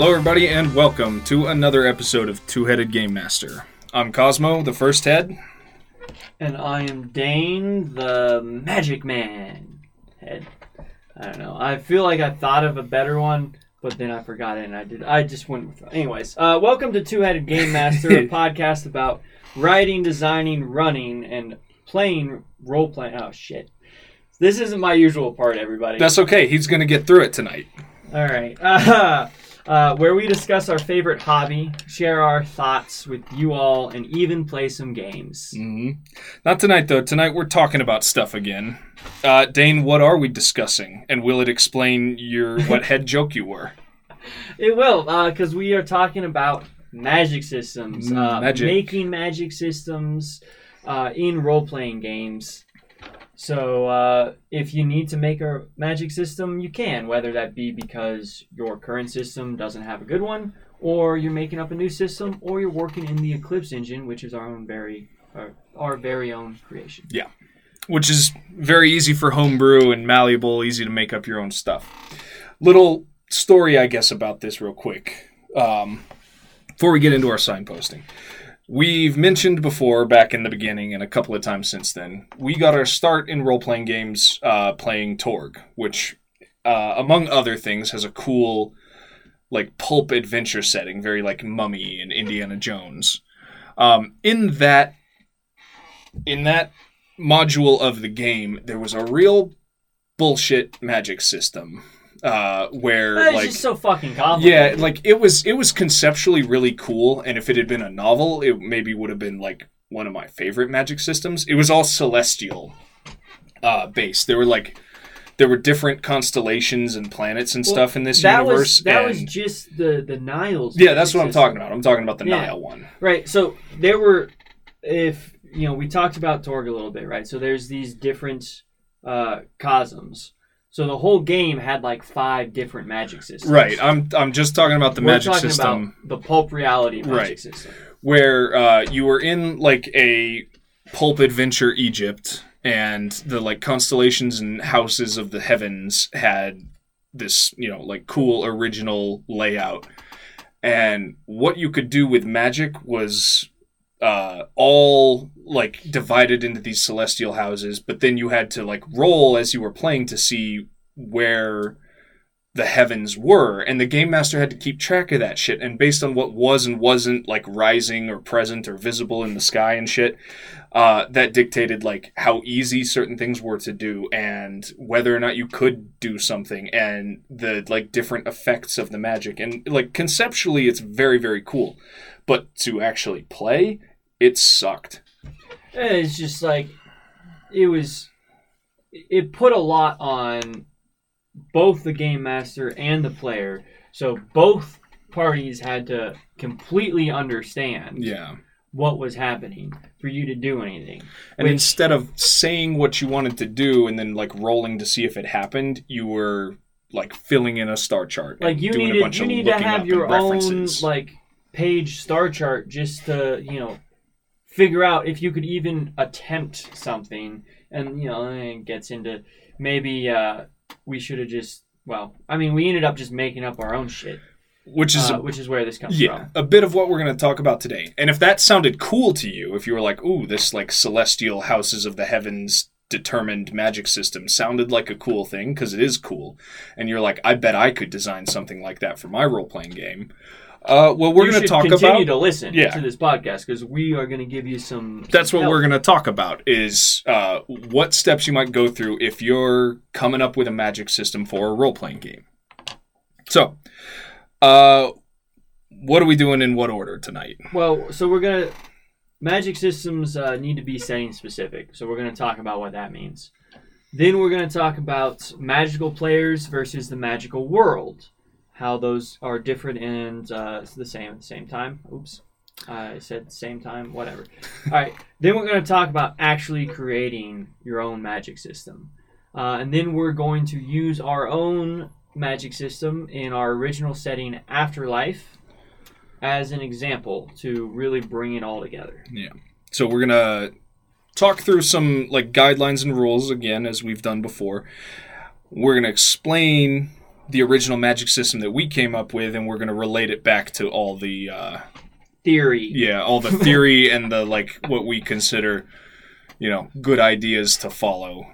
Hello, everybody, and welcome to another episode of Two Headed Game Master. I'm Cosmo, the first head. And I am Dane, the Magic Man head. I don't know. I feel like I thought of a better one, but then I forgot it, and I did. I just went with. Anyways, uh, welcome to Two Headed Game Master, a podcast about writing, designing, running, and playing role playing. Oh shit! This isn't my usual part, everybody. That's okay, he's going to get through it tonight. All right. Uh, uh, where we discuss our favorite hobby, share our thoughts with you all, and even play some games. hmm Not tonight, though. Tonight we're talking about stuff again. Uh, Dane, what are we discussing? And will it explain your what head joke you were? It will, because we are talking about magic systems, Mm, uh, magic. making magic systems uh, in role playing games. So, uh, if you need to make a magic system, you can, whether that be because your current system doesn't have a good one, or you're making up a new system, or you're working in the Eclipse engine, which is our own very, our, our very own creation. Yeah, which is very easy for homebrew and malleable, easy to make up your own stuff. Little story, I guess, about this real quick um, before we get into our signposting. We've mentioned before, back in the beginning, and a couple of times since then, we got our start in role playing games uh, playing Torg, which, uh, among other things, has a cool, like, pulp adventure setting, very like Mummy and Indiana Jones. Um, in that, in that module of the game, there was a real bullshit magic system uh, where It's like just so fucking complicated. yeah, like it was it was conceptually really cool, and if it had been a novel, it maybe would have been like one of my favorite magic systems. It was all celestial uh, based. There were like there were different constellations and planets and Well, stuff in this that universe. was that was just the the Niles. yeah, that's what I'm system. talking about. I'm talking about the Yeah. Nile one. Right. So there were, if you know, we talked about Torg a little bit, right? So there's these different uh, cosms. So the whole game had like five different magic systems. Right. I'm I'm just talking about the We're magic talking system. about the pulp reality magic Right. system. where uh, you were in like a pulp adventure Egypt, and the like constellations and houses of the heavens had this you know like cool original layout, and what you could do with magic was uh, all like divided into these celestial houses, but then you had to like roll as you were playing to see where the heavens were and the game master had to keep track of that shit and based on what was and wasn't like rising or present or visible in the sky and shit uh, that dictated like how easy certain things were to do and whether or not you could do something and the like different effects of the magic and like conceptually it's very very cool but to actually play it sucked It's just like it was. It put a lot on both the game master and the player. So both parties had to completely understand yeah what was happening for you to do anything. And Which- instead of saying what you wanted to do and then like rolling to see if it happened, you were like filling in a star chart. like you needed you need to have your own like page star chart just to you know figure out if you could even attempt something and you know it gets into maybe uh we should have just well i mean we ended up just making up our own shit which is uh, which is where this comes from. yeah, from a bit of what we're going to talk about today. And if that sounded cool to you, if you were like, "Ooh, this like celestial houses of the heavens determined magic system sounded like a cool thing because it is cool." And you're like, "I bet I could design something like that for my role-playing game." Uh, well, we're going to talk continue about to listen Yeah. to this podcast because we are going to give you some that's what help. we're going to talk about is uh, what steps you might go through if you're coming up with a magic system for a role-playing game so uh, what are we doing in what order tonight Well, so we're gonna magic systems uh, need to be setting specific. So we're gonna talk about what that means. Then we're gonna talk about magical players versus the magical world, how those are different and uh, the same at the same time. Oops, I said same time. Whatever. All right. Then we're gonna talk about actually creating your own magic system, uh, and then we're going to use our own magic system in our original setting, Afterlife as an example to really bring it all together. Yeah. So we're gonna talk through some like guidelines and rules again, as we've done before. We're gonna explain the original magic system that we came up with, and we're going to relate it back to all the uh, Theory. yeah, all the theory and the like what we consider, you know, good ideas to follow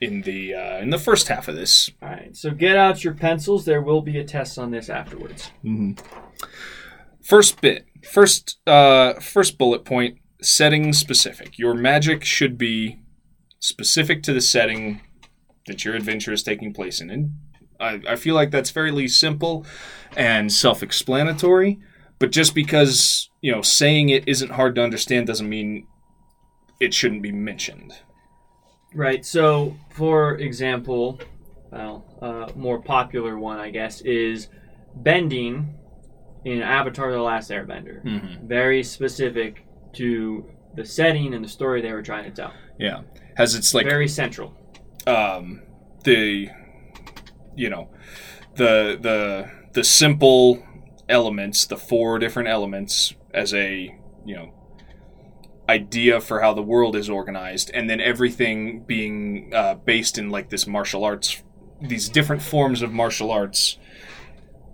in the uh, in the first half of this. All right. So get out your pencils. There will be a test on this afterwards. First bit, first uh, first bullet point: setting specific. Your magic should be specific to the setting that your adventure is taking place in. And I, I feel like that's fairly simple and self-explanatory. But just because you know saying it isn't hard to understand doesn't mean it shouldn't be mentioned. Right. So, for example, well, uh, more popular one, I guess, is bending in Avatar: The Last Airbender. Mm-hmm. Very specific to the setting and the story they were trying to tell. Yeah, has its like Very central. um, the you know the the the simple elements, the four different elements as a you know idea for how the world is organized, and then everything being uh, based in like this martial arts, these different forms of martial arts,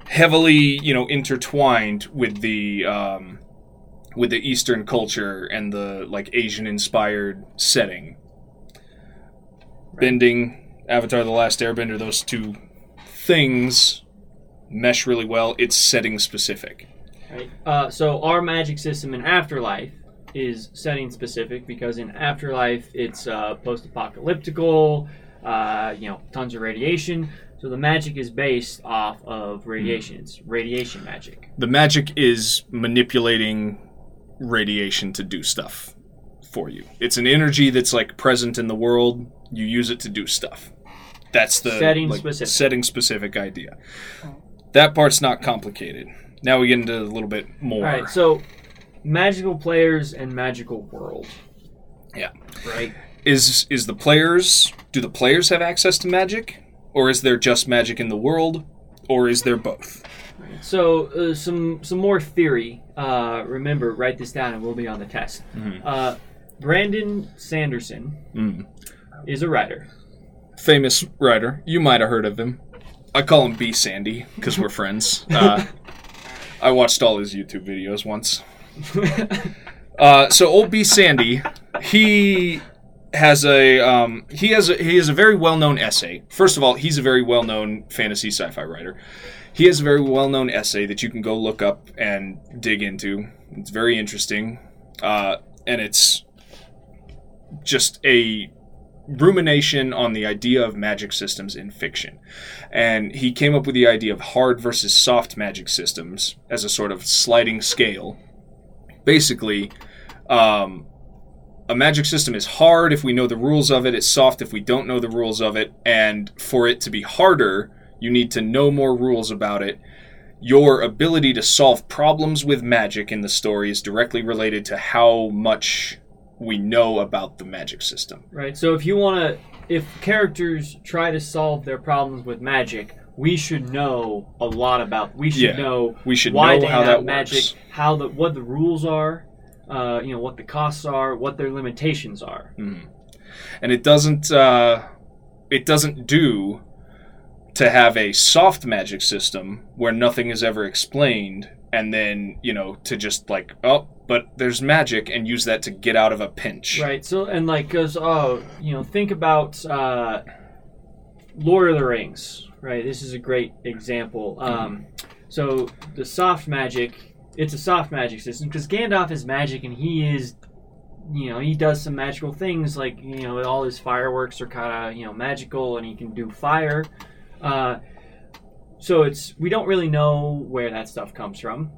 heavily you know intertwined with the. Um, with the Eastern culture and the like Asian inspired setting bending, Avatar: The Last Airbender, those two things mesh really well. It's setting specific. Right. Uh, so our magic system in Afterlife is setting specific because in Afterlife it's uh, post-apocalyptical, uh, you know, tons of radiation. So the magic is based off of radiation. It's radiation magic. The magic is manipulating radiation to do stuff for you. It's an energy that's like present in the world. You use it to do stuff. That's the Setting like, specific. setting specific idea. That part's not complicated. Now we get into a little bit more. All right. So magical players and magical world. Yeah. Right. is is the players do the players have access to magic or is there just magic in the world or is there both So uh, some some more theory. Uh, remember, write this down. and we'll be on the test. Mhm. Uh, Brandon Sanderson Mm. is a writer. Famous writer. You might have heard of him. I call him b. Sandy because we're friends. Uh, i watched all his youtube videos once. Uh, so old b. Sandy he has a um, he has a, he has a very well known essay. First of all, he's a very well known fantasy sci-fi writer. He has a very well known essay that you can go look up and dig into. It's very interesting, uh, and it's just a rumination on the idea of magic systems in fiction. And he came up with the idea of hard versus soft magic systems as a sort of sliding scale. Basically, um, a magic system is hard if we know the rules of it, it's soft if we don't know the rules of it, and for it to be harder, you need to know more rules about it. Your ability to solve problems with magic in the story is directly related to how much we know about the magic system. Right. So if you want to, if characters try to solve their problems with magic, we should know a lot about. We should Yeah. know We should why know they how have that magic, works. how the what the rules are, uh, you know what the costs are, what their limitations are. and it doesn't uh, it doesn't do to have a soft magic system where nothing is ever explained and then you know to just like oh but there's magic and use that to get out of a pinch Right. So and like because oh you know think about uh, Lord of the Rings. Right. This is a great example. Um, so the soft magic, it's a soft magic system because Gandalf is magic and he is. You know, he does some magical things like you know all his fireworks are kind of you know magical and he can do fire. Uh, so it's we don't really know where that stuff comes from.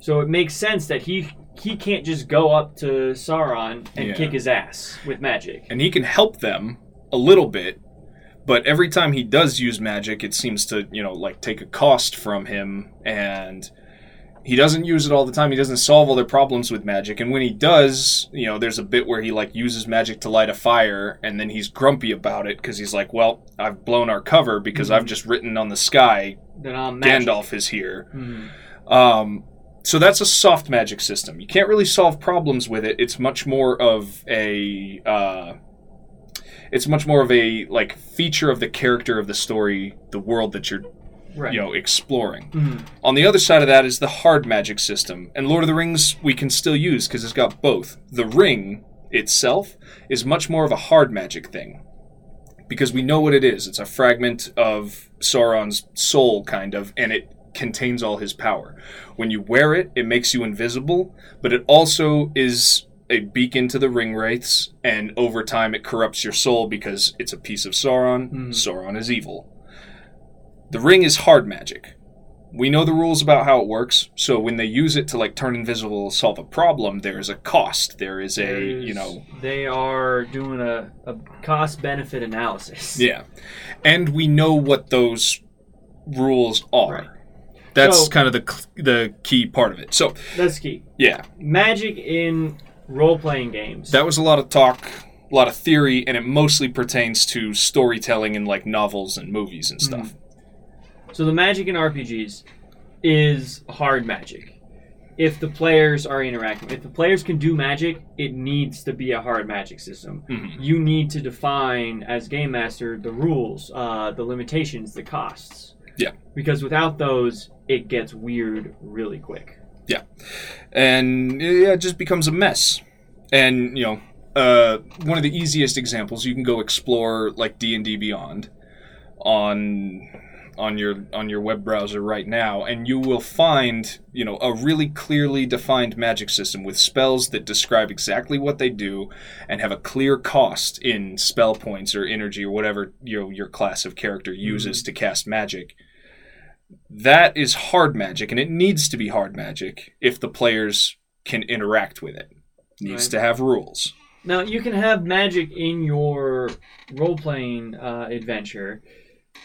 So it makes sense that he he can't just go up to Sauron and Yeah. kick his ass with magic. and he can help them a little bit but every time he does use magic it seems to you know like take a cost from him and he doesn't use it all the time he doesn't solve all their problems with magic and when he does you know there's a bit where he like uses magic to light a fire and then he's grumpy about it because he's like well i've blown our cover because i've just written on the sky magic. gandalf is here Mhm. um, so that's a soft magic system. You can't really solve problems with it. It's much more of a. Uh, It's much more of a like feature of the character of the story, the world that you're Right. you know exploring. Mhm. On the other side of that is the hard magic system, and Lord of the Rings we can still use because it's got both. The ring itself is much more of a hard magic thing because we know what it is. It's a fragment of Sauron's soul, kind of, and it contains all his power. When you wear it, it makes you invisible, but it also is a beacon to the ring wraiths, and over time it corrupts your soul because it's a piece of Sauron. Mhm. Sauron is evil. The ring is hard magic. We know the rules about how it works, so when they use it to like turn invisible, solve a problem, there is a cost. There is a There's- you know they are doing a, a cost benefit analysis. yeah, and we know what those rules are. Right. That's So- kind of the the key part of it. So That's key. yeah, Magic in role playing games. that was a lot of talk, a lot of theory, and it mostly pertains to storytelling in like novels and movies and mm-hmm. stuff. So the magic in RPGs is hard magic. If the players are interacting, if the players can do magic, it needs to be a hard magic system. Mhm. You need to define as game master the rules, uh, the limitations, the costs. Yeah. Because without those, it gets weird really quick. Yeah. And yeah, it just becomes a mess. And you know, uh, one of the easiest examples you can go explore like D and D Beyond on on your on your web browser right now, and you will find you know a really clearly defined magic system with spells that describe exactly what they do and have a clear cost in spell points or energy or whatever you know your class of character uses to cast magic that is hard magic, and it needs to be hard magic if the players can interact with it. needs Right. to have rules. Now you can have magic in your role playing uh, adventure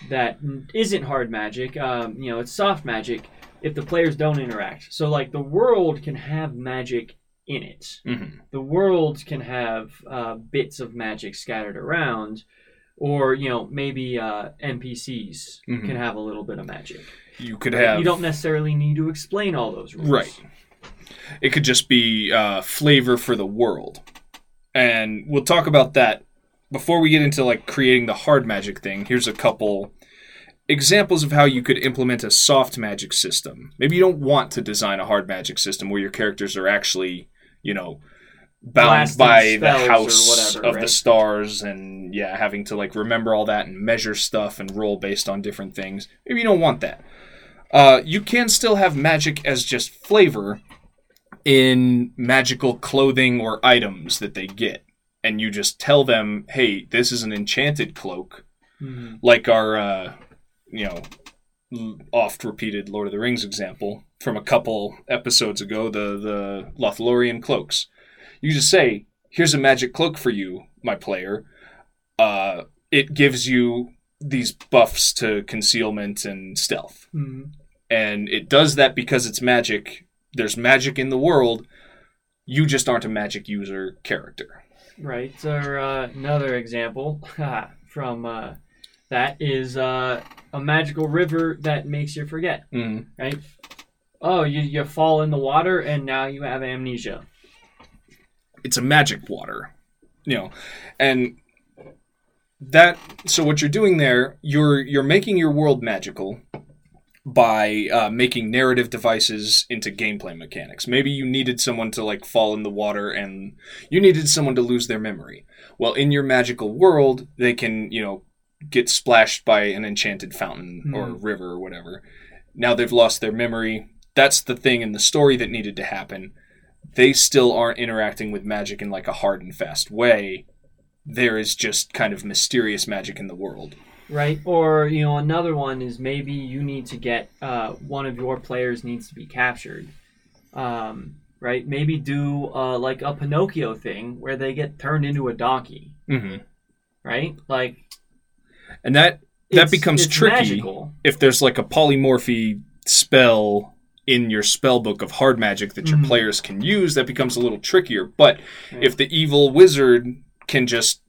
that isn't hard magic. Um, you know, it's soft magic if the players don't interact. So like the world can have magic in it. hmm The world can have uh, bits of magic scattered around, or you know maybe uh, NPCs Mhm. can have a little bit of magic. You could have You don't necessarily need to explain all those rules. Right. It could just be uh, flavor for the world, and we'll talk about that before we get into like creating the hard magic thing. Here's a couple examples of how you could implement a soft magic system. Maybe you don't want to design a hard magic system where your characters are actually, you know, bound Blasting by the house whatever, of the stars and yeah, having to like remember all that and measure stuff and roll based on different things. Maybe you don't want that. Uh, you can still have magic as just flavor in magical clothing or items that they get. And you just tell them, hey, this is an enchanted cloak, Mhm. like our, uh, you know, oft repeated Lord of the Rings example from a couple episodes ago, the, the Lothlorien cloaks. You just say, here's a magic cloak for you, my player. Uh, it gives you these buffs to concealment and stealth Mhm. and it does that because it's magic. There's magic in the world. You just aren't a magic user character. Right. Or uh, another example from uh, that is uh, a magical river that makes you forget. Mm. Right. Oh, you you fall in the water and now you have amnesia. It's a magic water, you know, and that. So what you're doing there, you're you're making your world magical by uh, making narrative devices into gameplay mechanics. Maybe you needed someone to like fall in the water, and you needed someone to lose their memory. Well, in your magical world, they can you know get splashed by an enchanted fountain or Mhm. river or whatever. Now they've lost their memory. That's the thing in the story that needed to happen. They still aren't interacting with magic in like a hard and fast way. There is just kind of mysterious magic in the world. Right. Or you know another one is maybe you need to get uh, one of your players needs to be captured. Um, right. Maybe do uh, like a Pinocchio thing where they get turned into a donkey. Mm-hmm. Right. Like And that that becomes tricky Magical. if there's like a polymorphy spell in your spell book of hard magic that your Mhm. players can use, that becomes a little trickier. But Right. if the evil wizard can just,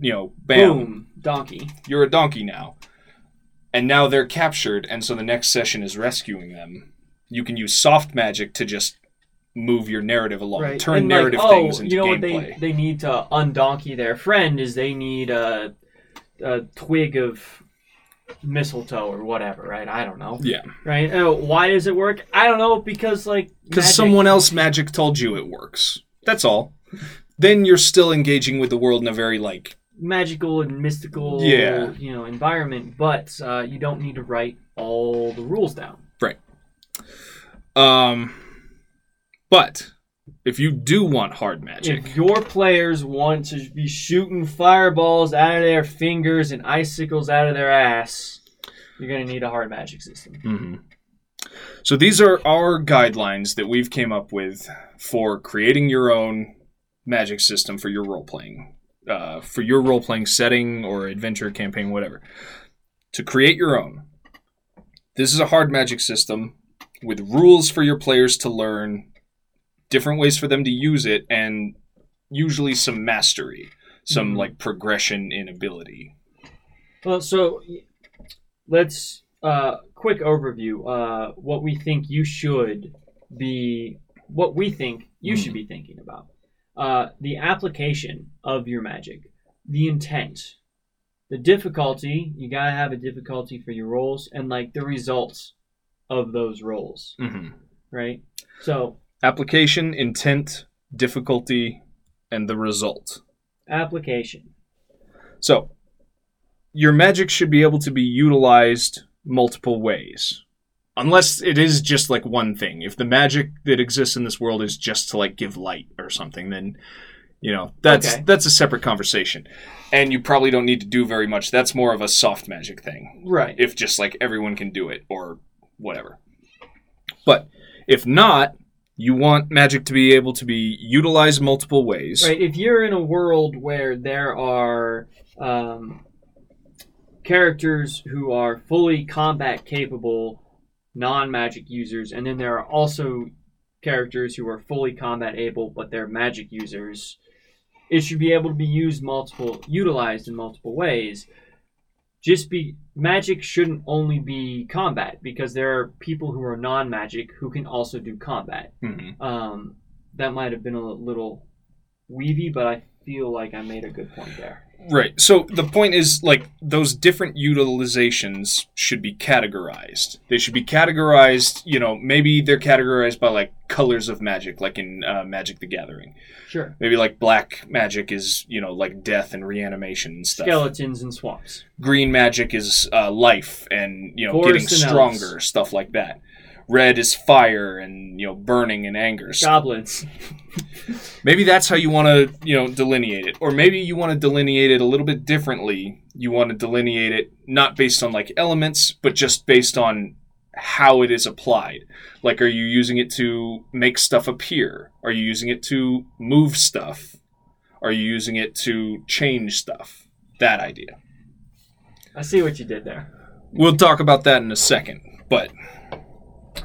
you know, bam, Boom, donkey. you're a donkey now. And now they're captured, and so the next session is rescuing them. You can use soft magic to just move your narrative along. right. Turn And, like, narrative oh, things into you know what gameplay. they they need to undonkey their friend is they need a, a twig of mistletoe or whatever, right? I don't know. yeah, Right? Uh, why does it work? I don't know because like because magic- someone else magic told you it works. That's all. Then you're still engaging with the world in a very like magical and mystical Yeah. you know environment, but uh, you don't need to write all the rules down. Right. Um. But if you do want hard magic, If your players want to be shooting fireballs out of their fingers and icicles out of their ass, you're gonna need a hard magic system. hmm So these are our guidelines that we've came up with for creating your own magic system for your role playing, uh, for your role playing setting or adventure campaign, whatever. To create your own, this is a hard magic system with rules for your players to learn, different ways for them to use it, and usually some mastery, some Mhm. like progression in ability. Well, so let's uh, quick overview. Uh, what we think you should be, what we think you should be thinking about. Uh, the application of your magic, the intent, the difficulty. You gotta have a difficulty for your rolls, and like the results of those rolls, hmm right? So Application, intent, difficulty, and the result. application. So, your magic should be able to be utilized multiple ways. Unless it is just like one thing. If the magic that exists in this world is just to like give light or something, then you know, that's Okay. that's a separate conversation. And you probably don't need to do very much. That's more of a soft magic thing. Right. If just like everyone can do it or whatever. But if not, you want magic to be able to be utilized multiple ways. Right. If you're in a world where there are um, characters who are fully combat capable, non magic users, and then there are also characters who are fully combat able, but they're magic users, it should be able to be used multiple, utilized in multiple ways. Just be magic shouldn't only be combat because there are people who are non magic who can also do combat. Mhm. Um, that might have been a little weavy, but I feel like I made a good point there. Right. So the point is like those different utilizations should be categorized. They should be categorized, you know, maybe they're categorized by like colors of magic like in uh, Magic the Gathering. Sure. Maybe like black magic is, you know, like death and reanimation and stuff. Skeletons and swamps. Green magic is uh, life and, you know, Forests getting and stronger, stuff like that. Red is fire and, you know, burning and anger. Goblins. Maybe that's how you want to, you know, delineate it. Or maybe you want to delineate it a little bit differently. You want to delineate it not based on like elements, but just based on how it is applied. Like are you using it to make stuff appear? Are you using it to move stuff? Are you using it to change stuff? That idea. I see what you did there. We'll talk about that in a second. But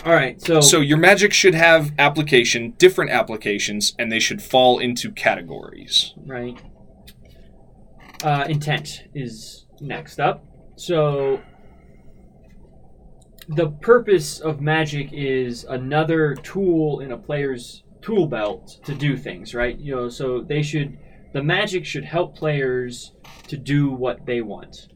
All right. So, so your magic should have application, different applications, and they should fall into categories. right. Uh, intent is next up. So the purpose of magic is another tool in a player's tool belt to do things, right? You know, so they should the magic should help players to do what they want,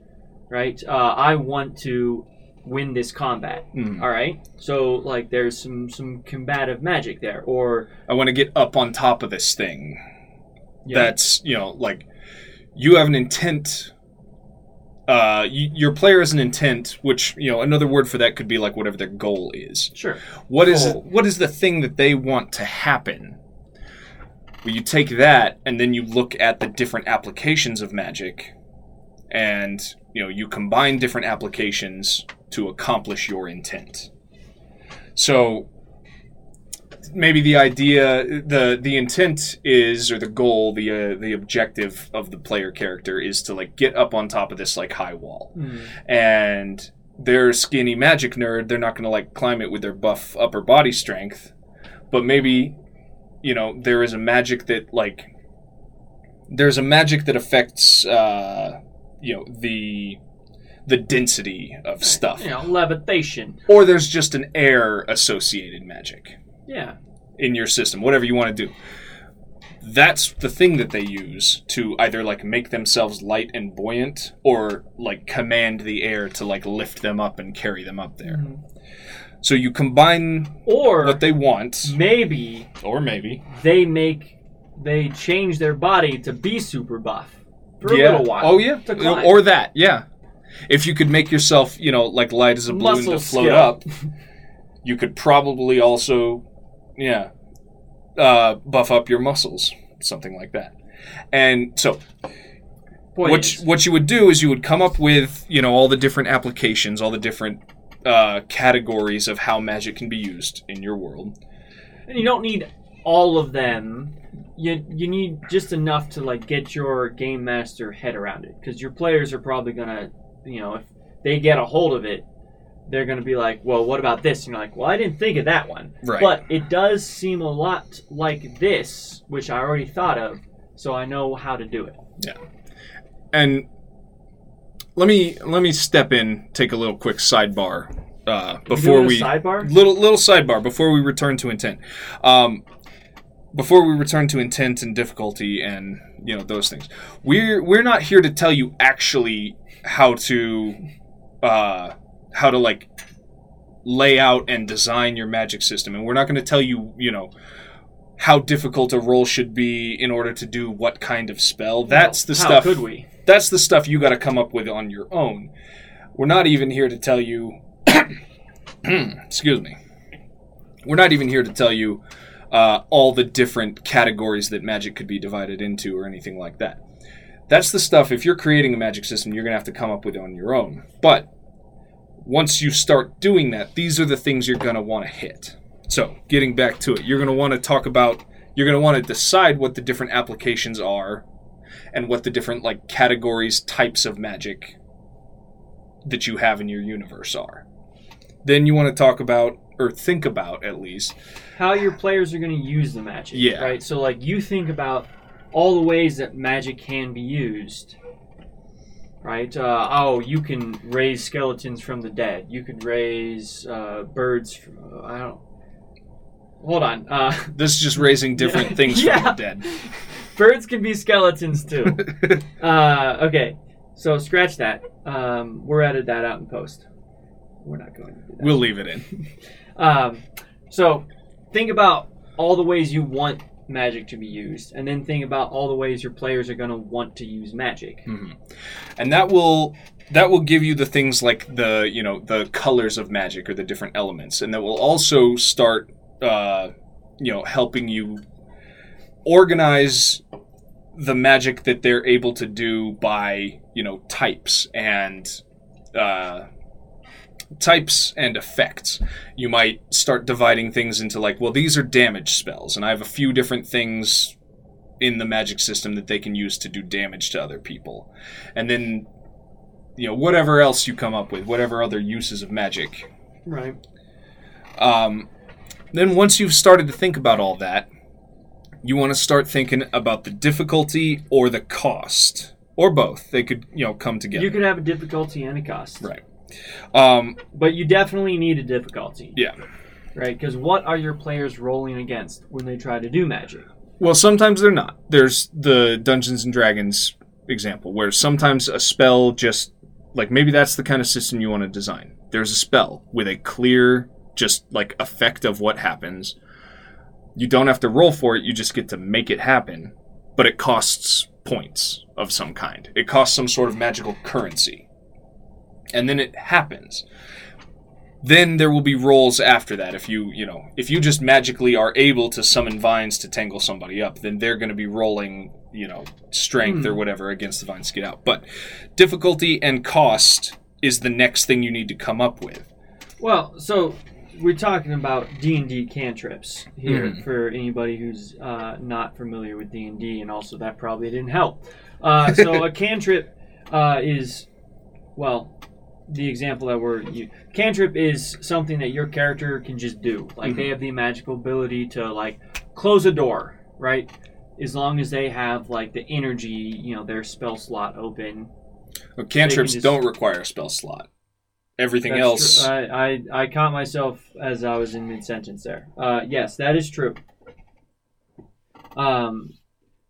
right? Uh, I want to win this combat. Mm. All right, so like there's some some combative magic there, or I want to get up on top of this thing. know, That's you know like you have an intent. Uh, you, your player has an intent, which you know another word for that could be like whatever their goal is. sure, What is what is the thing that they want to happen? Well, you take that and then you look at the different applications of magic, and you know you combine different applications to accomplish your intent. So maybe the idea, the the intent is, or the goal, the uh, the objective of the player character is to like get up on top of this like high wall Hmm. and they're a skinny magic nerd they're not going to like climb it with their buff upper body strength but maybe you know there is a magic that like there's a magic that affects uh you know the the density of stuff you know, levitation. or there's just an air associated magic Yeah. in your system, whatever you want to do. That's the thing that they use to either like make themselves light and buoyant or like command the air to like lift them up and carry them up there. Mm-hmm. So you combine Or what they want, maybe or maybe they make they change their body to be super buff for yeah. a little while. Oh yeah, or that. Yeah, if you could make yourself, you know, like light as a balloon Muscle to float skill. up, you could probably also, yeah, uh, buff up your muscles, something like that. And so, Point what is, what you would do is you would come up with, you know, all the different applications, all the different uh, categories of how magic can be used in your world. and you don't need all of them. You you need just enough to like get your game master head around it because your players are probably gonna you know if they get a hold of it. They're gonna be like, well, what about this? And you're like, well, I didn't think of that one. Right. But it does seem a lot like this, which I already thought of, so I know how to do it. Yeah. And let me let me step in, take a little quick sidebar uh, before we sidebar. little little sidebar before we return to intent. Um, before we return to intent and difficulty and you know those things, we're we're not here to tell you actually how to uh, how to like lay out and design your magic system, and we're not going to tell you you know how difficult a roll should be in order to do what kind of spell. That's the How stuff could we? that's the stuff you got to come up with on your own. We're not even here to tell you. excuse me. We're not even here to tell you uh, all the different categories that magic could be divided into or anything like that. That's the stuff. If you're creating a magic system, you're gonna have to come up with it on your own. But once you start doing that, these are the things you're gonna want to hit. So, getting back to it, you're gonna want to talk about. You're gonna want to decide what the different applications are and what the different like categories types of magic that you have in your universe are then you want to talk about or think about at least how your players are going to use the magic. Yeah. Right. So like you think about all the ways that magic can be used. Right. Uh, oh, you can raise skeletons from the dead. You could raise uh, birds. From, uh, I don't. Hold on. Uh, this is just raising different things from the dead birds can be skeletons too. uh, okay. So scratch that. Um, we're edit that out in post. We're not going to do that. we'll leave it in Um, so think about all the ways you want magic to be used, and then think about all the ways your players are going to want to use magic. Mhm. and that will that will give you the things like the you know the colors of magic or the different elements and that will also start uh, you know helping you organize the magic that they're able to do by you know types and uh, types and effects. You might start dividing things into like well these are damage spells and i have a few different things in the magic system that they can use to do damage to other people. And then you know whatever else you come up with whatever other uses of magic. Right. um, then once you've started to think about all that you want to start thinking about the difficulty or the cost or both. They could you know come together. You could have a difficulty and a cost. right um, But you definitely need a difficulty. yeah Right? Because what are your players rolling against when they try to do magic? Well, sometimes they're not. There's the Dungeons and Dragons example where sometimes a spell just like maybe that's the kind of system you want to design. There's a spell with a clear just like effect of what happens. You don't have to roll for it, you just get to make it happen, but it costs points of some kind. It costs some sort of magical currency. And then it happens. Then there will be rolls after that. If you you know if you just magically are able to summon vines to tangle somebody up then they're going to be rolling you know strength or whatever against the vines to get out. But difficulty and cost is the next thing you need to come up with. Well, so we're talking about D and D cantrips here Mhm. for anybody who's uh, not familiar with D and D, and also that probably didn't help. Uh, so a cantrip uh, is, well, the example that we're you, cantrip is something that your character can just do. Like they have the magical ability to like close a door, right? As long as they have like the energy, you know, their spell slot open. But cantrips just- don't require a spell slot everything else. I, I I caught myself as I was in mid sentence there. Uh, yes, that is true. Um,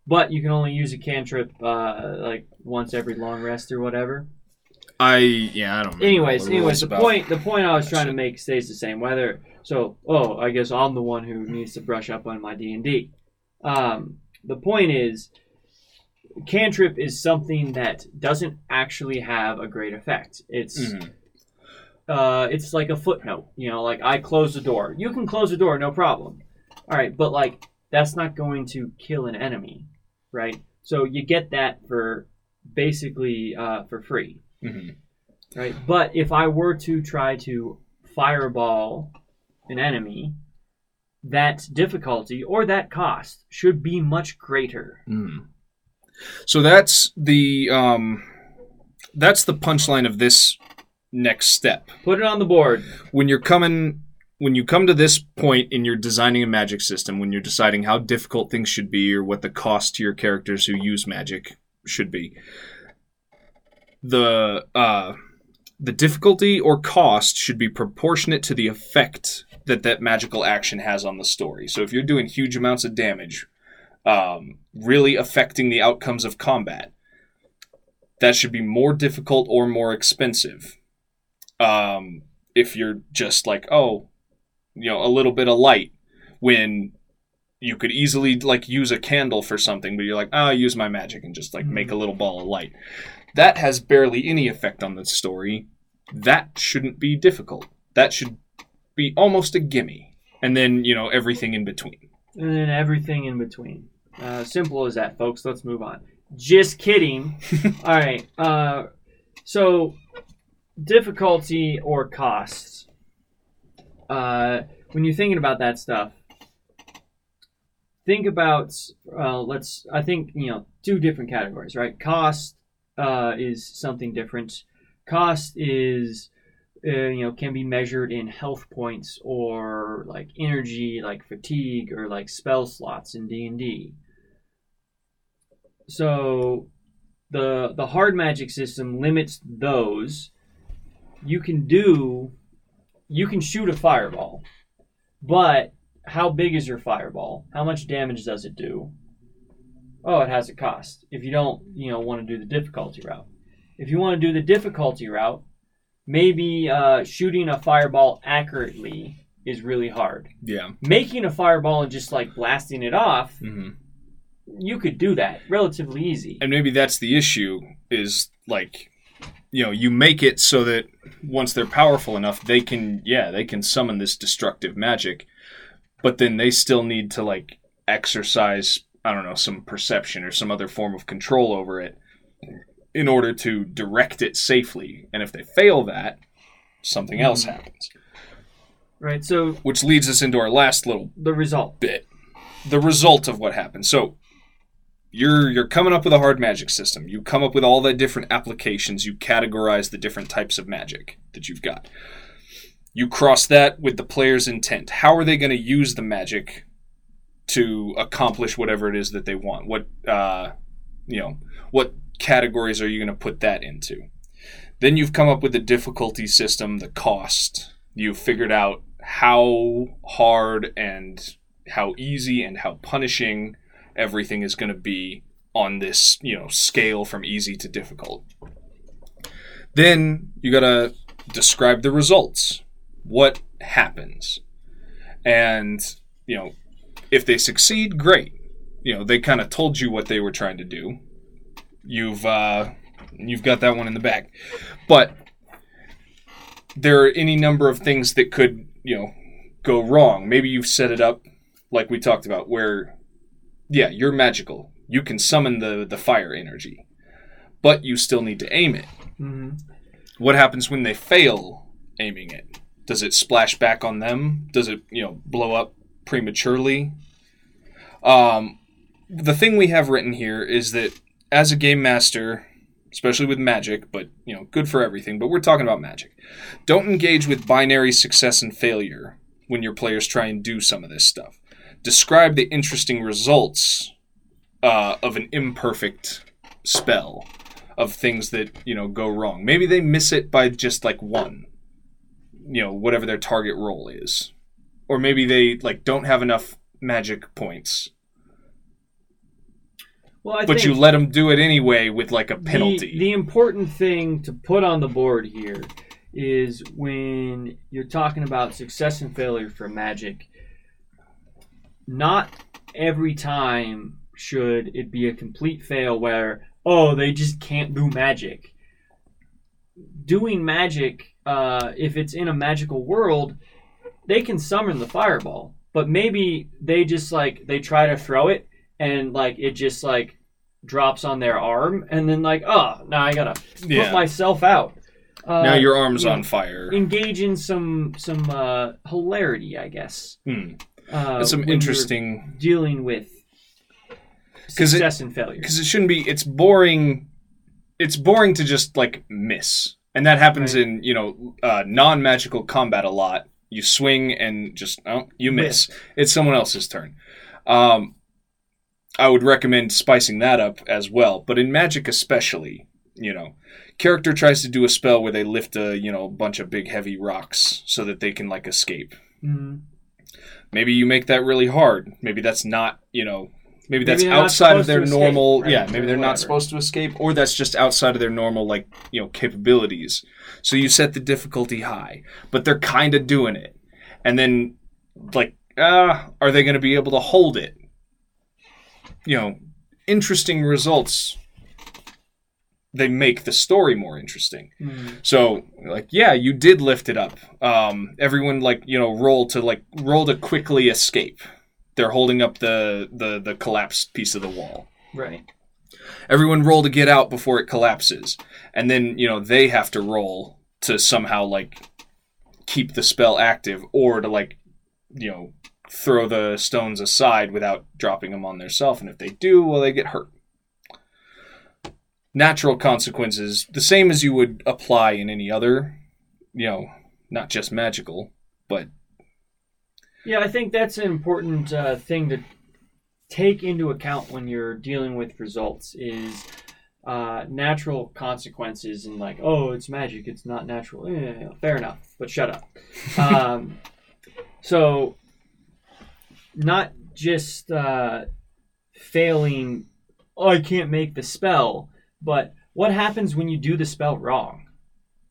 but you can only use a cantrip uh, like once every long rest or whatever. I yeah, I don't. Anyways, anyways, the about- point the point I was trying to make stays the same. Whether so, oh, I guess I'm the one who needs to brush up on my D and D. Um, the point is, cantrip is something that doesn't actually have a great effect. It's Mhm. uh, it's like a footnote. You know, like I close the door. You can close the door, no problem. All right, but like that's not going to kill an enemy, right? So you get that for basically uh, for free, Mhm. right? But if I were to try to fireball an enemy, that difficulty or that cost should be much greater. Mhm. So that's the um, that's the punchline of this next step. Put it on the board. when you're coming when you come to this point in your designing a magic system when you're deciding how difficult things should be or what the cost to your characters who use magic should be the uh the difficulty or cost should be proportionate to the effect that that magical action has on the story. So if you're doing huge amounts of damage um, really affecting the outcomes of combat that should be more difficult or more expensive. Um, if you're just like, oh, you know, a little bit of light when you could easily like use a candle for something, but you're like, oh, I use my magic and just like make a little ball of light. That has barely any effect on the story. That shouldn't be difficult. That should be almost a gimme. And then, you know, everything in between. And then everything in between. Uh, simple as that, folks. Let's move on. Just kidding. All right. Uh, so, difficulty or costs. Uh, when you're thinking about that stuff, think about uh, let's. I think you know two different categories, right? Cost uh, is something different. Cost is uh, you know can be measured in health points or like energy like fatigue or like spell slots in d&d so the the hard magic system limits those. You can do you can shoot a fireball but how big is your fireball? How much damage does it do oh it has a cost if you don't you know want to do the difficulty route if you want to do the difficulty route maybe uh, shooting a fireball accurately is really hard. Yeah. Making a fireball and just like blasting it off, hmm you could do that relatively easy. and maybe that's the issue is like you know you make it so that once they're powerful enough they can yeah they can summon this destructive magic but then they still need to like exercise i don't know some perception or some other form of control over it in order to direct it safely. And if they fail that something else hmm. happens. Right. So which leads us into our last little the result. bit. The result of what happened. So you're you're coming up with a hard magic system. You come up with all the different applications. You categorize the different types of magic that you've got. You cross that with the player's intent. How are they going to use the magic to accomplish whatever it is that they want what uh you know what categories are you going to put that into then you've come up with the difficulty system the cost you've figured out how hard and how easy and how punishing everything is going to be on this, you know, scale from easy to difficult. Then you got to describe the results. What happens? And, you know, if they succeed, great. You know, they kind of told you what they were trying to do. You've uh you've got that one in the bag. But there are any number of things that could, you know, go wrong. Maybe you've set it up like we talked about where yeah, you're magical. You can summon the the fire energy. But you still need to aim it. hmm What happens when they fail aiming it? Does it splash back on them? Does it, you know, blow up prematurely? Um the thing we have written here is that as a game master, especially with magic, but you know, good for everything, but we're talking about magic. Don't engage with binary success and failure when your players try and do some of this stuff. Describe the interesting results uh, of an imperfect spell, of things that you know go wrong. Maybe they miss it by just like one, you know whatever their target roll is, or maybe they like don't have enough magic points, Well, I but you let them do it anyway with like a the- penalty. The, important thing to put on the board here is when you're talking about success and failure for magic, not every time should it be a complete fail where, oh, they just can't do magic. Doing magic, uh, if it's in a magical world, they can summon the fireball, but maybe they just like they try to throw it and like it just like drops on their arm and then like oh now I gotta yeah. put myself out. Uh, now your arm's yeah. on fire. engage in some some uh, hilarity, I guess. Hmm. Uh, That's some when you're interesting dealing with 'Cause it- success and failure. because it shouldn't be. It's boring. It's boring to just like miss, and that happens Right. in you know uh, non magical combat a lot. You swing and just oh you miss. It's someone else's turn. Um, I would recommend spicing that up as well, but in magic especially, you know, character tries to do a spell where they lift a you know bunch of big heavy rocks so that they can like escape. Mhm. Maybe you make that really hard. Maybe that's not, you know, maybe that's Maybe they're outside of their escape, normal. right, yeah, maybe they're not supposed to escape, or that's just outside of their normal, like, you know, capabilities. So you set the difficulty high, but they're kind of doing it. And then, like, ah, are they going to be able to hold it? You know, interesting results. They make the story more interesting. Mhm. So, like, yeah, you did lift it up. Um, everyone, like, you know, roll to like roll to quickly escape. They're holding up the the the collapsed piece of the wall. Right. Everyone roll to get out before it collapses, and then you know they have to roll to somehow like keep the spell active, or to like you know throw the stones aside without dropping them on themselves. And if they do, well, they get hurt. Natural consequences, the same as you would apply in any other, you know, not just magical, but Yeah, I think that's an important uh, thing to take into account when you're dealing with results is uh, natural consequences and like, oh, it's magic, it's not natural. Eh, fair enough, but shut up. um, so, not just uh, failing, oh, I can't make the spell, but what happens when you do the spell wrong?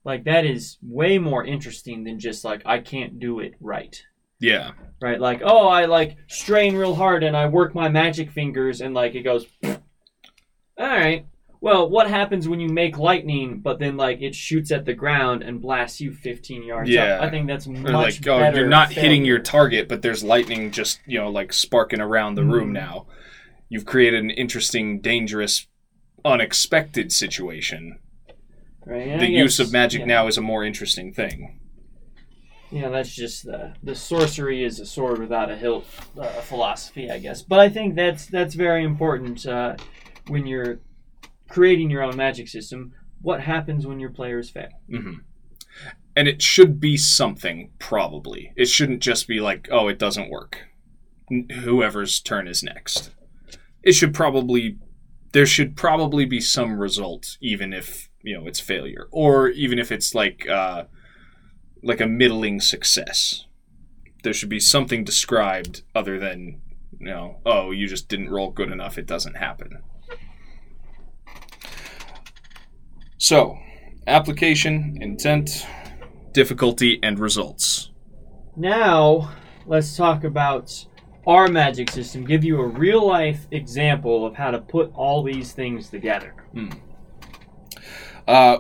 Like that is way more interesting than just like I can't do it right yeah, right? Like, oh, I like strain real hard and I work my magic fingers and like it goes. All right. Well, what happens when you make lightning, but then like it shoots at the ground and blasts you 15 yards Yeah. up? I think that's or much like oh, better. you're not hitting your target, but there's lightning just you know like sparking around the room Mhm. now. You've created an interesting, dangerous, unexpected situation. Right? the I use of magic yeah. now is a more interesting thing. Yeah, that's just the the sorcery is a sword without a hilt uh, philosophy, I guess. But I think that's that's very important uh, when you're creating your own magic system. What happens when your players fail? hmm And it should be something, probably. It shouldn't just be like, oh, it doesn't work. N- Whoever's turn is next. It should probably, there should probably be some result, even if you know it's failure, or even if it's like, uh, like a middling success. There should be something described other than, you know, oh, you just didn't roll good enough. It doesn't happen. So, application, intent, difficulty, and results. Now, let's talk about our magic system. Give you a real life example of how to put all these things together. Uh,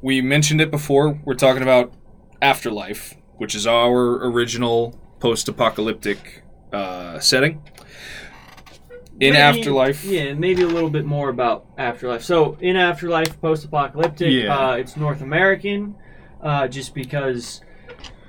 we mentioned it before. We're talking about Afterlife, which is our original post-apocalyptic uh, setting. In Maybe- Afterlife, Yeah, maybe a little bit more about Afterlife. So, in Afterlife, post apocalyptic, Yeah. uh, it's North American, uh, just because.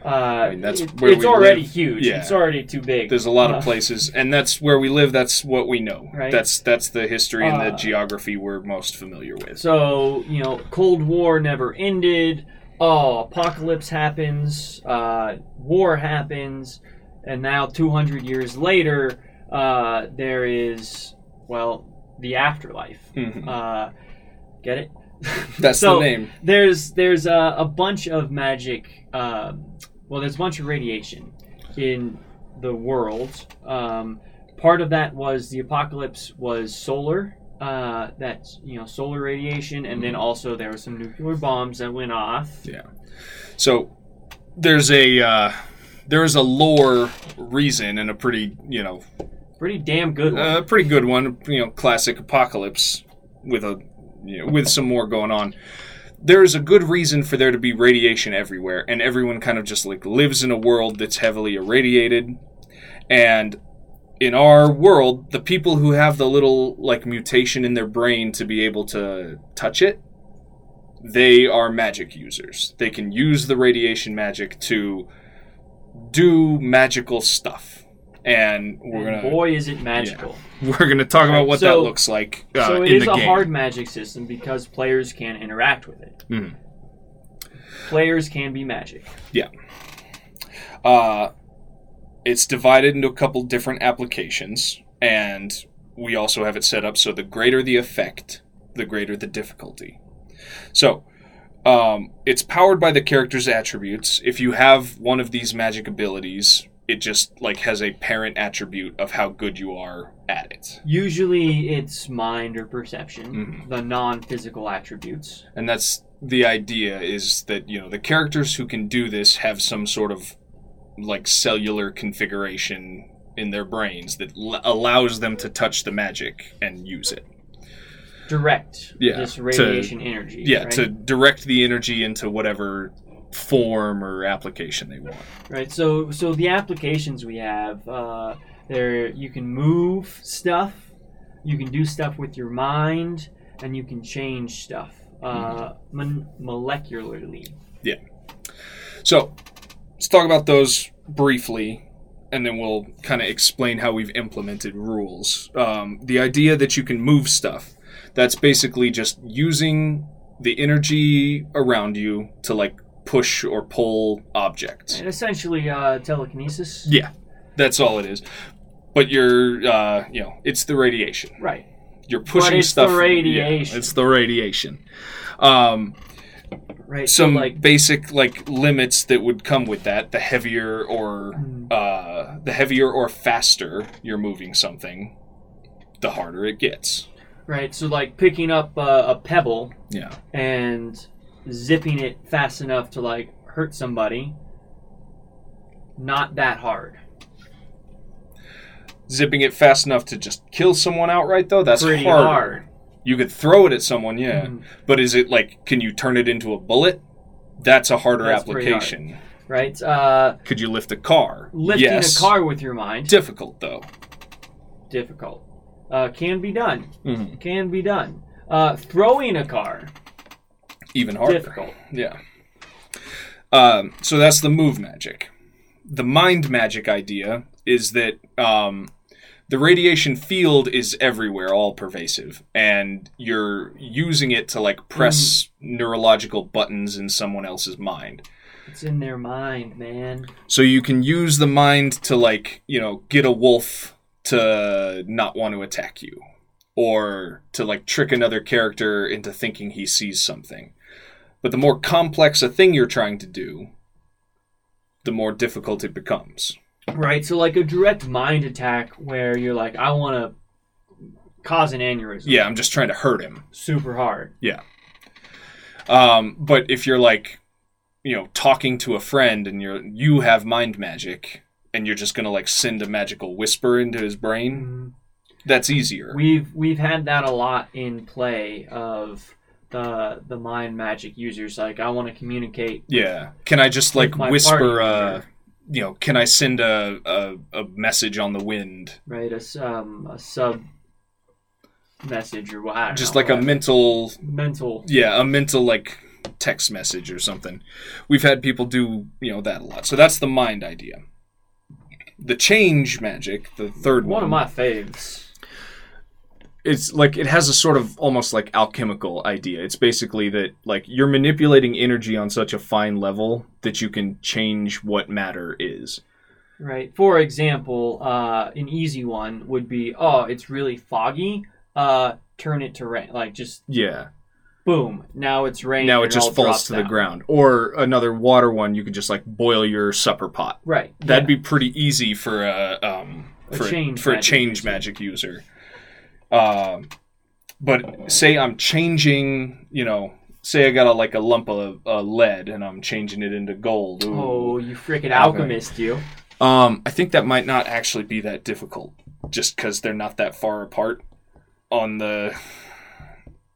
Uh, I mean, that's it- where it's we already live. huge. Yeah. It's already too big. there's a lot Uh, of places, and that's where we live. That's what we know. Right. That's that's the history and the Uh, geography we're most familiar with. So, you know, Cold War never ended. Oh, apocalypse happens, uh, war happens, and now 200 years later, uh, there is, well, the afterlife. Mhm. Uh, get it? That's So- the name. there's there's a, a bunch of magic. Um, well, there's a bunch of radiation in the world. Um, part of that was the apocalypse was solar. Uh, that's you know solar radiation, and then also there were some nuclear bombs that went off. Yeah. So there's a uh, there is a lore reason and a pretty you know Pretty damn good one. a pretty good one. You know, classic apocalypse with a you know, with some more going on. There is a good reason for there to be radiation everywhere, and everyone kind of just like lives in a world that's heavily irradiated. And in our world, the people who have the little like mutation in their brain to be able to touch it, they are magic users. They can use the radiation magic to do magical stuff. And we're And gonna boy, is it magical! we're gonna talk about what so- that looks like uh, so it is a game. hard magic system because players can interact with it. Mhm. Players can be magic. Yeah. Uh, it's divided into a couple different applications, and we also have it set up so the greater the effect, the greater the difficulty. So, um, it's powered by the character's attributes. If you have one of these magic abilities, it just like has a parent attribute of how good you are at it, Usually, it's mind or perception, Mhm. the non-physical attributes. and that's the idea. Is that you know the characters who can do this have some sort of like cellular configuration in their brains that l- allows them to touch the magic and use it. Direct Yeah, this to- radiation energy. Yeah, right? to direct the energy into whatever form or application they want. right. So, so the applications we have, uh, there you can move stuff, you can do stuff with your mind, and you can change stuff uh, Mm-hmm. mon- molecularly. Yeah. So, let's talk about those briefly, and then we'll kind of explain how we've implemented rules. Um, the idea that you can move stuff, that's basically just using the energy around you to like push or pull objects. And essentially, uh, telekinesis. Yeah, that's all it is. But you're, uh, you know, it's the radiation. Right. You're pushing stuff. it's the stuff. yeah, radiation. it's the radiation. Um, Right. so, some like basic like limits that would come with that. The heavier or Mm. uh, the heavier or faster you're moving something, the harder it gets. right. So like picking up uh, a pebble Yeah. and zipping it fast enough to like hurt somebody. Not that hard. Zipping it fast enough to just kill someone outright, though, that's Pretty harder. hard. You could throw it at someone, yeah. Mhm. But is it like, can you turn it into a bullet? That's a harder That's pretty hard. application. Right. Uh, Could you lift a car? lifting yes. a car with your mind Difficult, though. difficult. Uh, can be done. hmm Can be done. Uh, throwing a car Even harder. difficult. Yeah. Um, so that's the move magic. The mind magic idea is that um, the radiation field is everywhere, all pervasive, and you're using it to like press neurological buttons in someone else's mind. It's in their mind, man. So you can use the mind to like, you know, get a wolf to not want to attack you or to like trick another character into thinking he sees something. But the more complex a thing you're trying to do, the more difficult it becomes. Right. So like a direct mind attack where you're like, I want to cause an aneurysm. Yeah, I'm just trying to hurt him. Super hard. Yeah. Um, but if you're like, you know, talking to a friend and you're you have mind magic and you're just gonna like send a magical whisper into his brain, Mhm. that's easier. We've we've had that a lot in play of the the mind magic users. Like, I want to communicate. Yeah. Can I just like whisper uh you know, can I send a, a, a message on the wind? Right. A um a sub message or what? Just know, like a mental mental. yeah, a mental like text message or something. We've had people do, you know, that a lot. So that's the mind idea. The change magic, the third one. One of my faves. It's like it has a sort of almost like alchemical idea. It's basically that like you're manipulating energy on such a fine level that you can change what matter is. Right. For example, uh, an easy one would be, oh, it's really foggy. Uh, turn it to rain. Like just Yeah. boom, now it's rain. now it just all falls to the ground. Or another water one, you could just like boil your supper pot. Right. That'd yeah. be pretty easy for a um A for change for a magic change user. magic user. Um, but say I'm changing, you know, say I got a like a lump of uh, lead and I'm changing it into gold. Ooh. Oh, you freaking Okay. alchemist, you. Um, I think that might not actually be that difficult, just because they're not that far apart on the.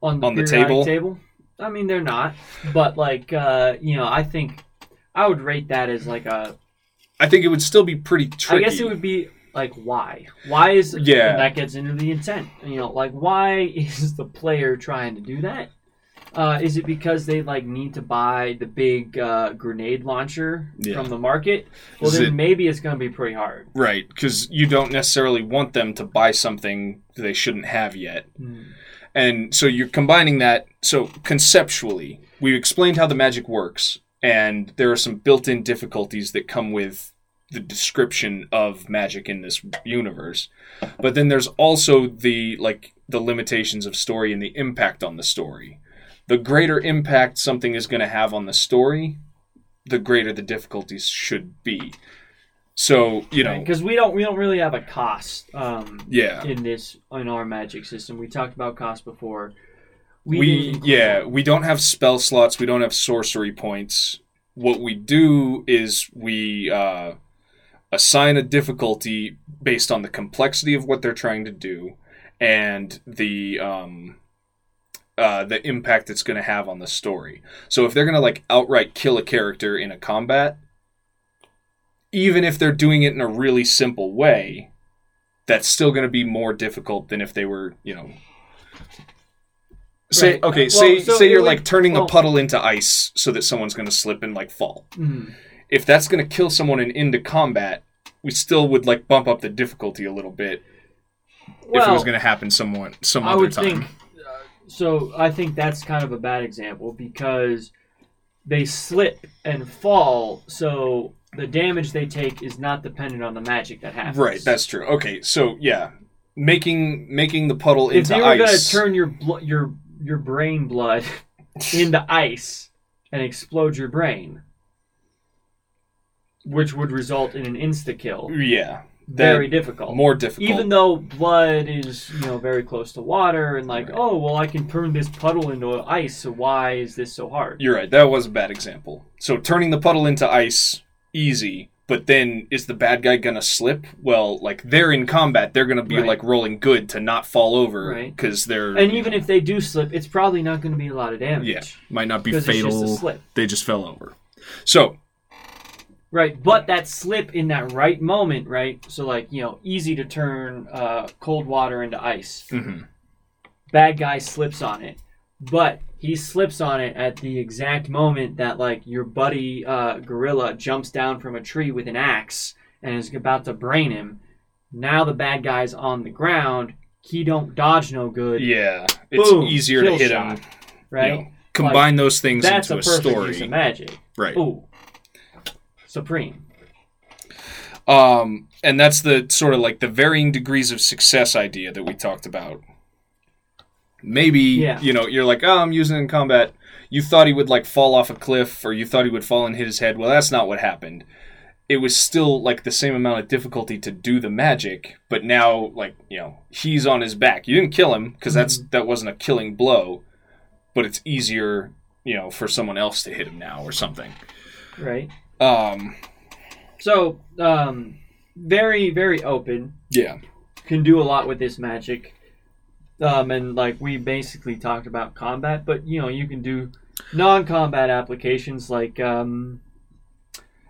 On the, On the table? table. I mean, they're not, but like, uh, you know, I think I would rate that as like a. I think it would still be pretty tricky. I guess it would be like why? Why is Yeah. that gets into the intent? You know, like why is the player trying to do that? Uh, is it because they like need to buy the big uh, grenade launcher Yeah. from the market? Well, Is then it- maybe it's going to be pretty hard. Right, because you don't necessarily want them to buy something they shouldn't have yet. And so you're combining that. So conceptually, we explained how the magic works, and there are some built in difficulties that come with the description of magic in this universe. But then there's also the like the limitations of story and the impact on the story. The greater impact something is going to have on the story, the greater the difficulties should be. So, you know, because we don't we don't really have a cost um, yeah. in this in our magic system. We talked about cost before. We, we yeah we don't have spell slots we don't have sorcery points what we do is we uh, assign a difficulty based on the complexity of what they're trying to do and the um, uh, the impact it's going to have on the story so if they're going to like outright kill a character in a combat even if they're doing it in a really simple way that's still going to be more difficult than if they were you know say Right. okay Well, say so say you're would- like turning well- a puddle into ice so that someone's going to slip and like fall Mhm. If that's going to kill someone in into combat we still would like bump up the difficulty a little bit if it was going to happen someone some I other would time think. Uh, so I think that's kind of a bad example because they slip and fall, so the damage they take is not dependent on the magic that happens. right that's true okay so yeah making making the puddle if into ice. If you were gonna turn your blo- your your brain blood into ice and explode your brain, which would result in an insta kill, yeah very difficult. more difficult even though blood is you know very close to water and like Right. oh well i can turn this puddle into ice so why is this so hard You're right. That was a bad example. So turning the puddle into ice, easy. But then is the bad guy gonna slip? Well, like they're in combat, they're gonna be Right. like rolling good to not fall over Right. because they're and even if they do slip it's probably not going to be a lot of damage yeah might not be fatal. just They just fell over. So right. But that slip in that right moment right so like you know easy to turn uh, cold water into ice. Mhm. bad guy slips on it. But he slips on it at the exact moment that like your buddy uh, gorilla jumps down from a tree with an axe and is about to brain him. Now the bad guy's on the ground. He don't dodge no good. Yeah, it's Boom, easier to hit shot, them. right combine those things that's into a a, perfect story. use of magic. Right. ooh supreme Um, and that's the sort of like the varying degrees of success idea that we talked about. Maybe Yeah. you know you're like, oh, I'm using it in combat. You thought he would like fall off a cliff, or you thought he would fall and hit his head. Well, that's not what happened. It was still like the same amount of difficulty to do the magic, but now like you know he's on his back. You didn't kill him because that's that wasn't a killing blow, but it's easier you know for someone else to hit him now or something. right Um, so um very very open yeah, can do a lot with this magic. Um, and like we basically talked about combat, but you know you can do non-combat applications like um,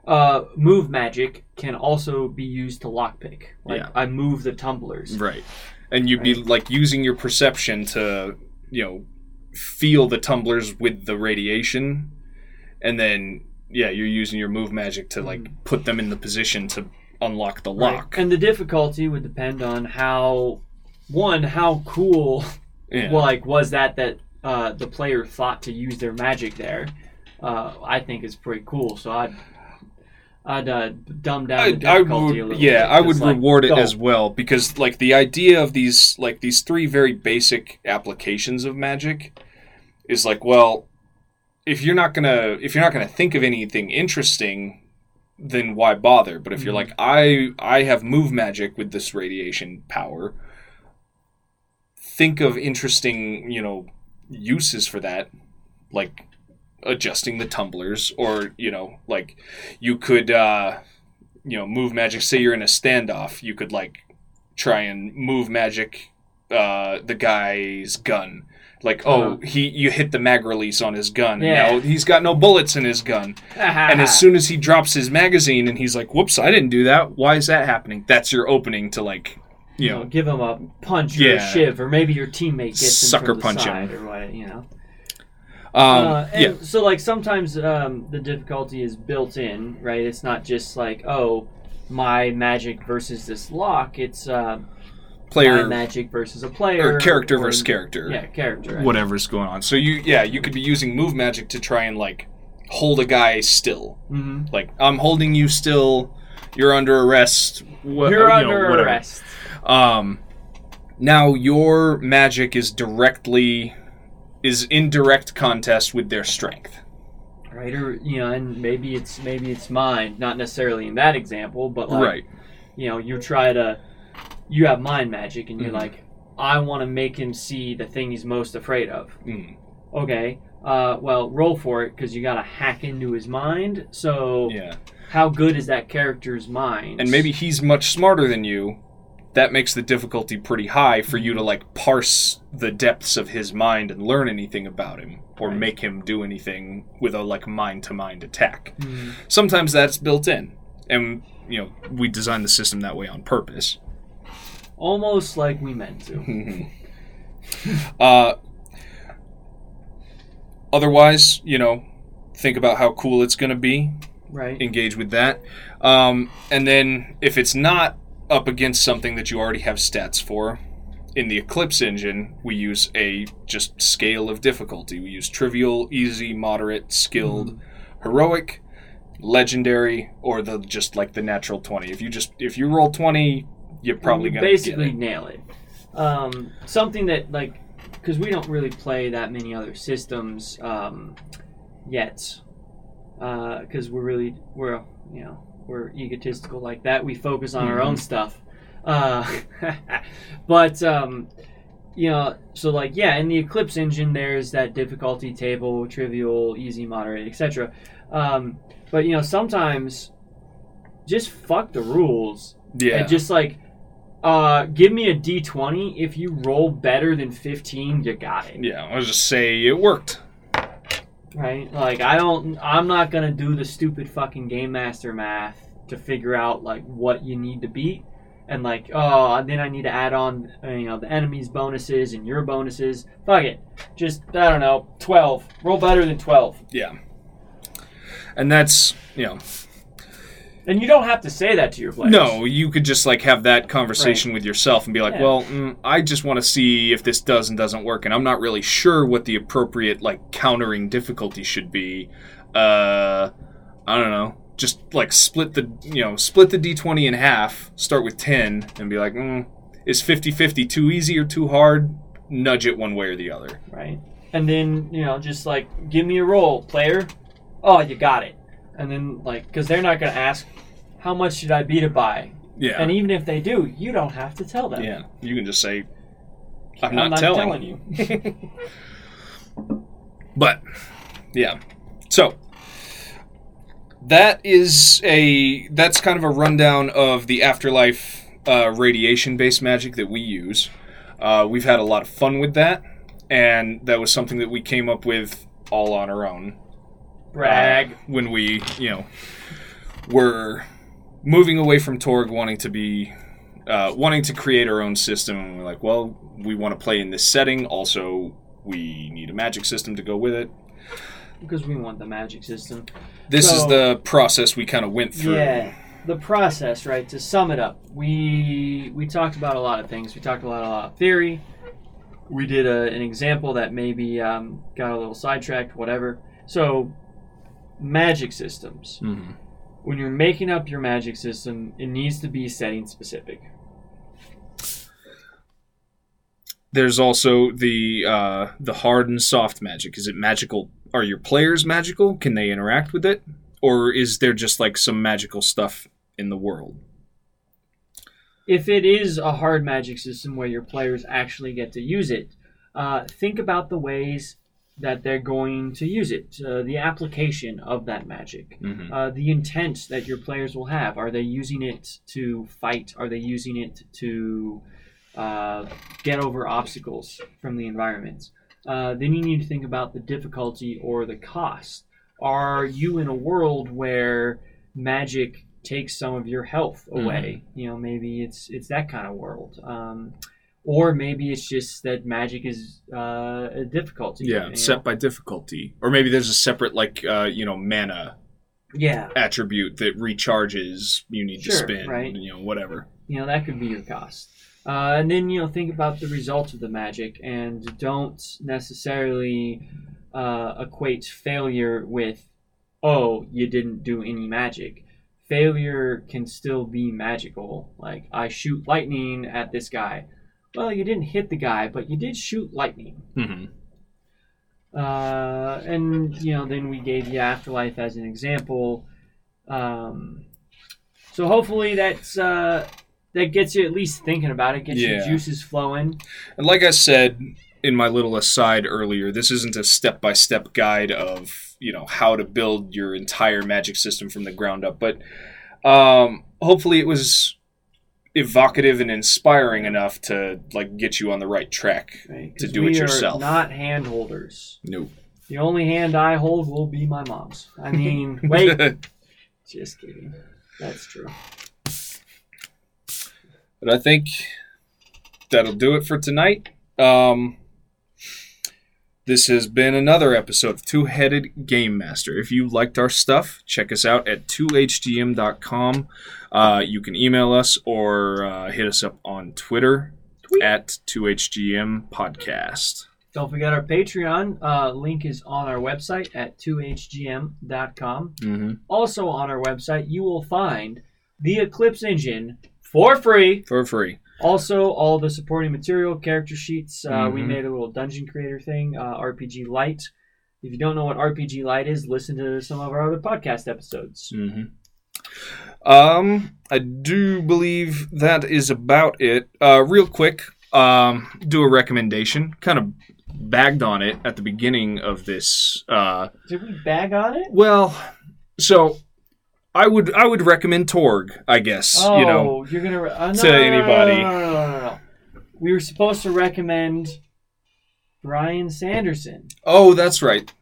uh, move magic can also be used to lockpick. Like Yeah. I move the tumblers. Right. And you'd be like using your perception to, you know, feel the tumblers with the radiation. And then, yeah, you're using your move magic to, like, put them in the position to unlock the Right. lock. And the difficulty would depend on how one how cool Yeah. like was that that uh, the player thought to use their magic there. Uh, I think is pretty cool. So I'd I'd uh, dumb down the I, I difficulty a would, little. yeah, bit, I would like, reward it as well because, like, the idea of these, like, these three very basic applications of magic is like, well, if you're not gonna if you're not gonna think of anything interesting, then why bother? But if you're Mhm. like, I I have move magic with this radiation power, think of interesting, you know, uses for that, like adjusting the tumblers, or you know, like you could, uh, you know, move magic. Say you're in a standoff, you could like try and move magic uh, the guy's gun. Like, oh, Uh-huh. he you hit the mag release on his gun. Yeah. Now he's got no bullets in his gun. And as soon as he drops his magazine and he's like, "Whoops, I didn't do that. Why is that happening?" That's your opening to like, you know, give him a punch or a shiv, or maybe your teammate gets him Sucker from the punch him. or what, you know. um, uh, and yeah, So like sometimes um, the difficulty is built in, right? It's not just like oh, my magic versus this lock. It's uh, player magic versus a player or character or- versus character, Yeah, character. right? whatever's going on. So you, yeah, you could be using move magic to try and like hold a guy still. Mhm. Like, I'm holding you still. You're under arrest. You're you know, under whatever. arrest. Um, now your magic is directly is in direct contest with their strength. Right, or you know, and maybe it's maybe it's mine, not necessarily in that example, but like right. you know, you try to you have mind magic and you're Mhm. like, I want to make him see the thing he's most afraid of. Mm, Okay, uh, well, roll for it because you got to hack into his mind. So, yeah. how good is that character's mind? And maybe he's much smarter than you. That makes the difficulty pretty high for you to like parse the depths of his mind and learn anything about him or Right. make him do anything with a like mind to mind attack. Hmm. Sometimes that's built in. And you know, we designed the system that way on purpose. Almost like we meant to. Uh, otherwise, you know, think about how cool it's going to be. Right. Engage with that. Um, and then if it's not up against something that you already have stats for, in the Eclipse engine, we use a just scale of difficulty. We use trivial, easy, moderate, skilled, heroic, legendary, or the just like the natural twenty. If you just if you roll twenty, you're probably gonna basically it. nail it. Um, something that like because we don't really play that many other systems um, yet, because we're really we're you know we're egotistical like that. We focus on our own Mhm. stuff. Uh, but um, you know, so like yeah, in the Eclipse engine, there's that difficulty table: trivial, easy, moderate, etc. Um, but you know, sometimes just fuck the rules Yeah. and just like uh give me a d20 if you roll better than 15 you got it. Yeah, I'll just say it worked. right? Like i don't i'm not gonna do the stupid fucking game master math to figure out like what you need to beat. And like oh then i need to add on you know the enemy's bonuses and your bonuses. Fuck it. Just i don't know 12 roll better than 12 Yeah. And that's, you know, and you don't have to say that to your players no, you could just like have that conversation with yourself and be like, Yeah. well, mm, I just want to see if this does and doesn't work, and I'm not really sure what the appropriate like countering difficulty should be. Uh, I don't know. Just like split the, you know, split the d20 in half, start with 10, and be like, mm, is 50 50 too easy or too hard? Nudge it one way or the other. right? And then you know, just like give me a roll, player. Oh, you got it. And then like, because they're not gonna ask, how much should I beat it by? Yeah. And even if they do, you don't have to tell them. yeah. You can just say, I'm, I'm not, not telling. telling you. But yeah. So that is a that's kind of a rundown of the afterlife uh, radiation based magic that we use. Uh, we've had a lot of fun with that, and that was something that we came up with all on our own Brag. uh, when we, you know, were moving away from Torg, wanting to be, uh, wanting to create our own system. And we're like, well, we want to play in this setting. Also, we need a magic system to go with it. because we want the magic system. This is the process we kind of went through. Yeah, the process, right? To sum it up, we we talked about a lot of things. We talked a lot, a lot of theory. We did a, an example that maybe um, got a little sidetracked, whatever. So, magic systems. Mhm. When you're making up your magic system, it needs to be setting specific. there's also the uh, the hard and soft magic. Is it magical? Are your players magical? Can they interact with it, or is there just like some magical stuff in the world? if it is a hard magic system where your players actually get to use it, uh, think about the ways that they're going to use it, uh, the application of that magic, Mhm. uh, the intent that your players will have. Are they using it to fight? Are they using it to uh, get over obstacles from the environment? Uh, then you need to think about the difficulty or the cost. Are you in a world where magic takes some of your health away? You know, maybe it's it's that kind of world. Um, or maybe it's just that magic is uh, a difficulty. Yeah, you set know? by difficulty, or maybe there's a separate like uh, you know mana Yeah, attribute that recharges. You need to Sure, spin, right. You know, whatever. you know that could be your cost. Uh, and then you know think about the result of the magic, and don't necessarily uh, equate failure with oh you didn't do any magic. Failure can still be magical. Like I shoot lightning at this guy. Well, you didn't hit the guy, but you did shoot lightning. hmm Uh, and you know, then we gave you afterlife as an example. Um, so hopefully that's uh, that gets you at least thinking about it, gets your juices flowing. And like I said in my little aside earlier, this isn't a step by step guide of you know how to build your entire magic system from the ground up, but um, hopefully it was evocative and inspiring enough to like get you on the right track. Right? To 'Cause do it we yourself. Are not hand holders. Nope. The only hand I hold will be my mom's. I mean, wait, just kidding. That's true. But I think that'll do it for tonight. Um, this has been another episode of Two Headed Game Master. If you liked our stuff, check us out at 2hgm.com. Uh, you can email us or uh, hit us up on Twitter Tweet. at 2HGM Podcast. Don't forget our Patreon. Uh, link is on our website at 2hgm.com. Mm-hmm. Also on our website, you will find the Eclipse engine for free. For free. Also, all the supporting material, character sheets. Uh, We Mhm. made a little dungeon creator thing, uh, RPG Lite. If you don't know what RPG Lite is, listen to some of our other podcast episodes. Mm-hmm. Um, I do believe that is about it. Uh, real quick, um, do a recommendation. Kind of bagged on it at the beginning of this. Uh, Did we bag on it? well, so I would I would recommend Torg. I guess Oh, you know. you're gonna uh, no, to no, anybody. No, no, no, no, no. We were supposed to recommend Brandon Sanderson. Oh, that's right.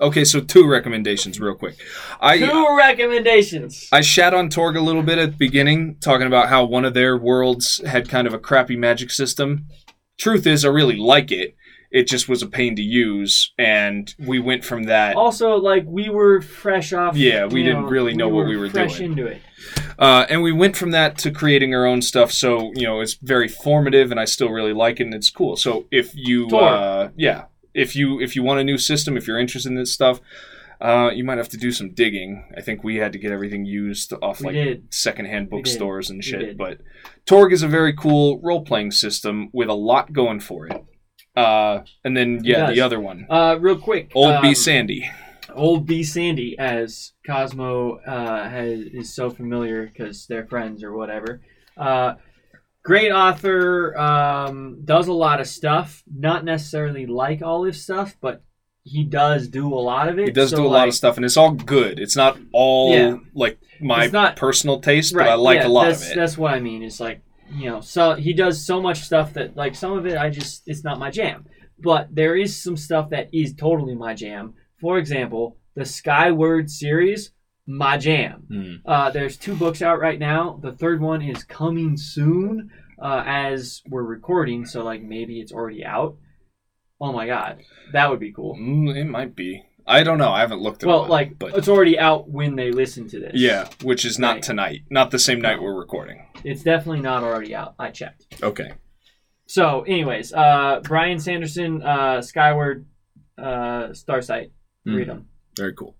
Okay, so two recommendations, real quick. I Two recommendations. I shat on Torg a little bit at the beginning, talking about how one of their worlds had kind of a crappy magic system. Truth is, I really like it. It just was a pain to use, and we went from that. also, like we were fresh off. Yeah, we didn't really know what we were fresh doing. into it. Uh, and we went from that to creating our own stuff. So you know, it's very formative, and I still really like it, and it's cool. So if you, uh, yeah, if you if you want a new system, if you're interested in this stuff, uh, you might have to do some digging. I think we had to get everything used off We like did. secondhand bookstores and shit. But Torg is a very cool role playing system with a lot going for it. Uh, and then yeah, the other one, Uh, real quick. Old B um, Sandy. Old B Sandy, as Cosmo uh, has, is so familiar because they're friends or whatever. Uh, great author, um, does a lot of stuff. Not necessarily like all his stuff, but he does do a lot of it. He does So, do a lot like, of stuff, and it's all good. It's not all Yeah. like my It's not- personal taste, but I like a lot that's, of it. That's what I mean. It's like you know, so he does so much stuff that like some of it I just it's not my jam. But there is some stuff that is totally my jam. For example, the Skyward series, my jam. Hmm. Uh, there's two books out right now. The third one is coming soon uh, as we're recording, so like maybe it's already out. Oh my god, that would be cool. Mm, it might be. I don't know. I haven't looked at Well, it, Well, like but it's already out when they listen to this. yeah, which is not Right. tonight, not the same night we're recording. it's definitely not already out. I checked. Okay. So, anyways, uh, Brandon Sanderson, uh, Skyward, uh, Starsight, Mm. read them. Very cool.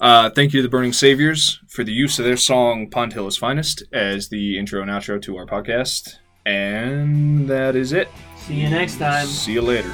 Uh, thank you to the Burning Saviors for the use of their song Pond Hill is Finest as the intro and outro to our podcast. And that is it. See you next time. See you later.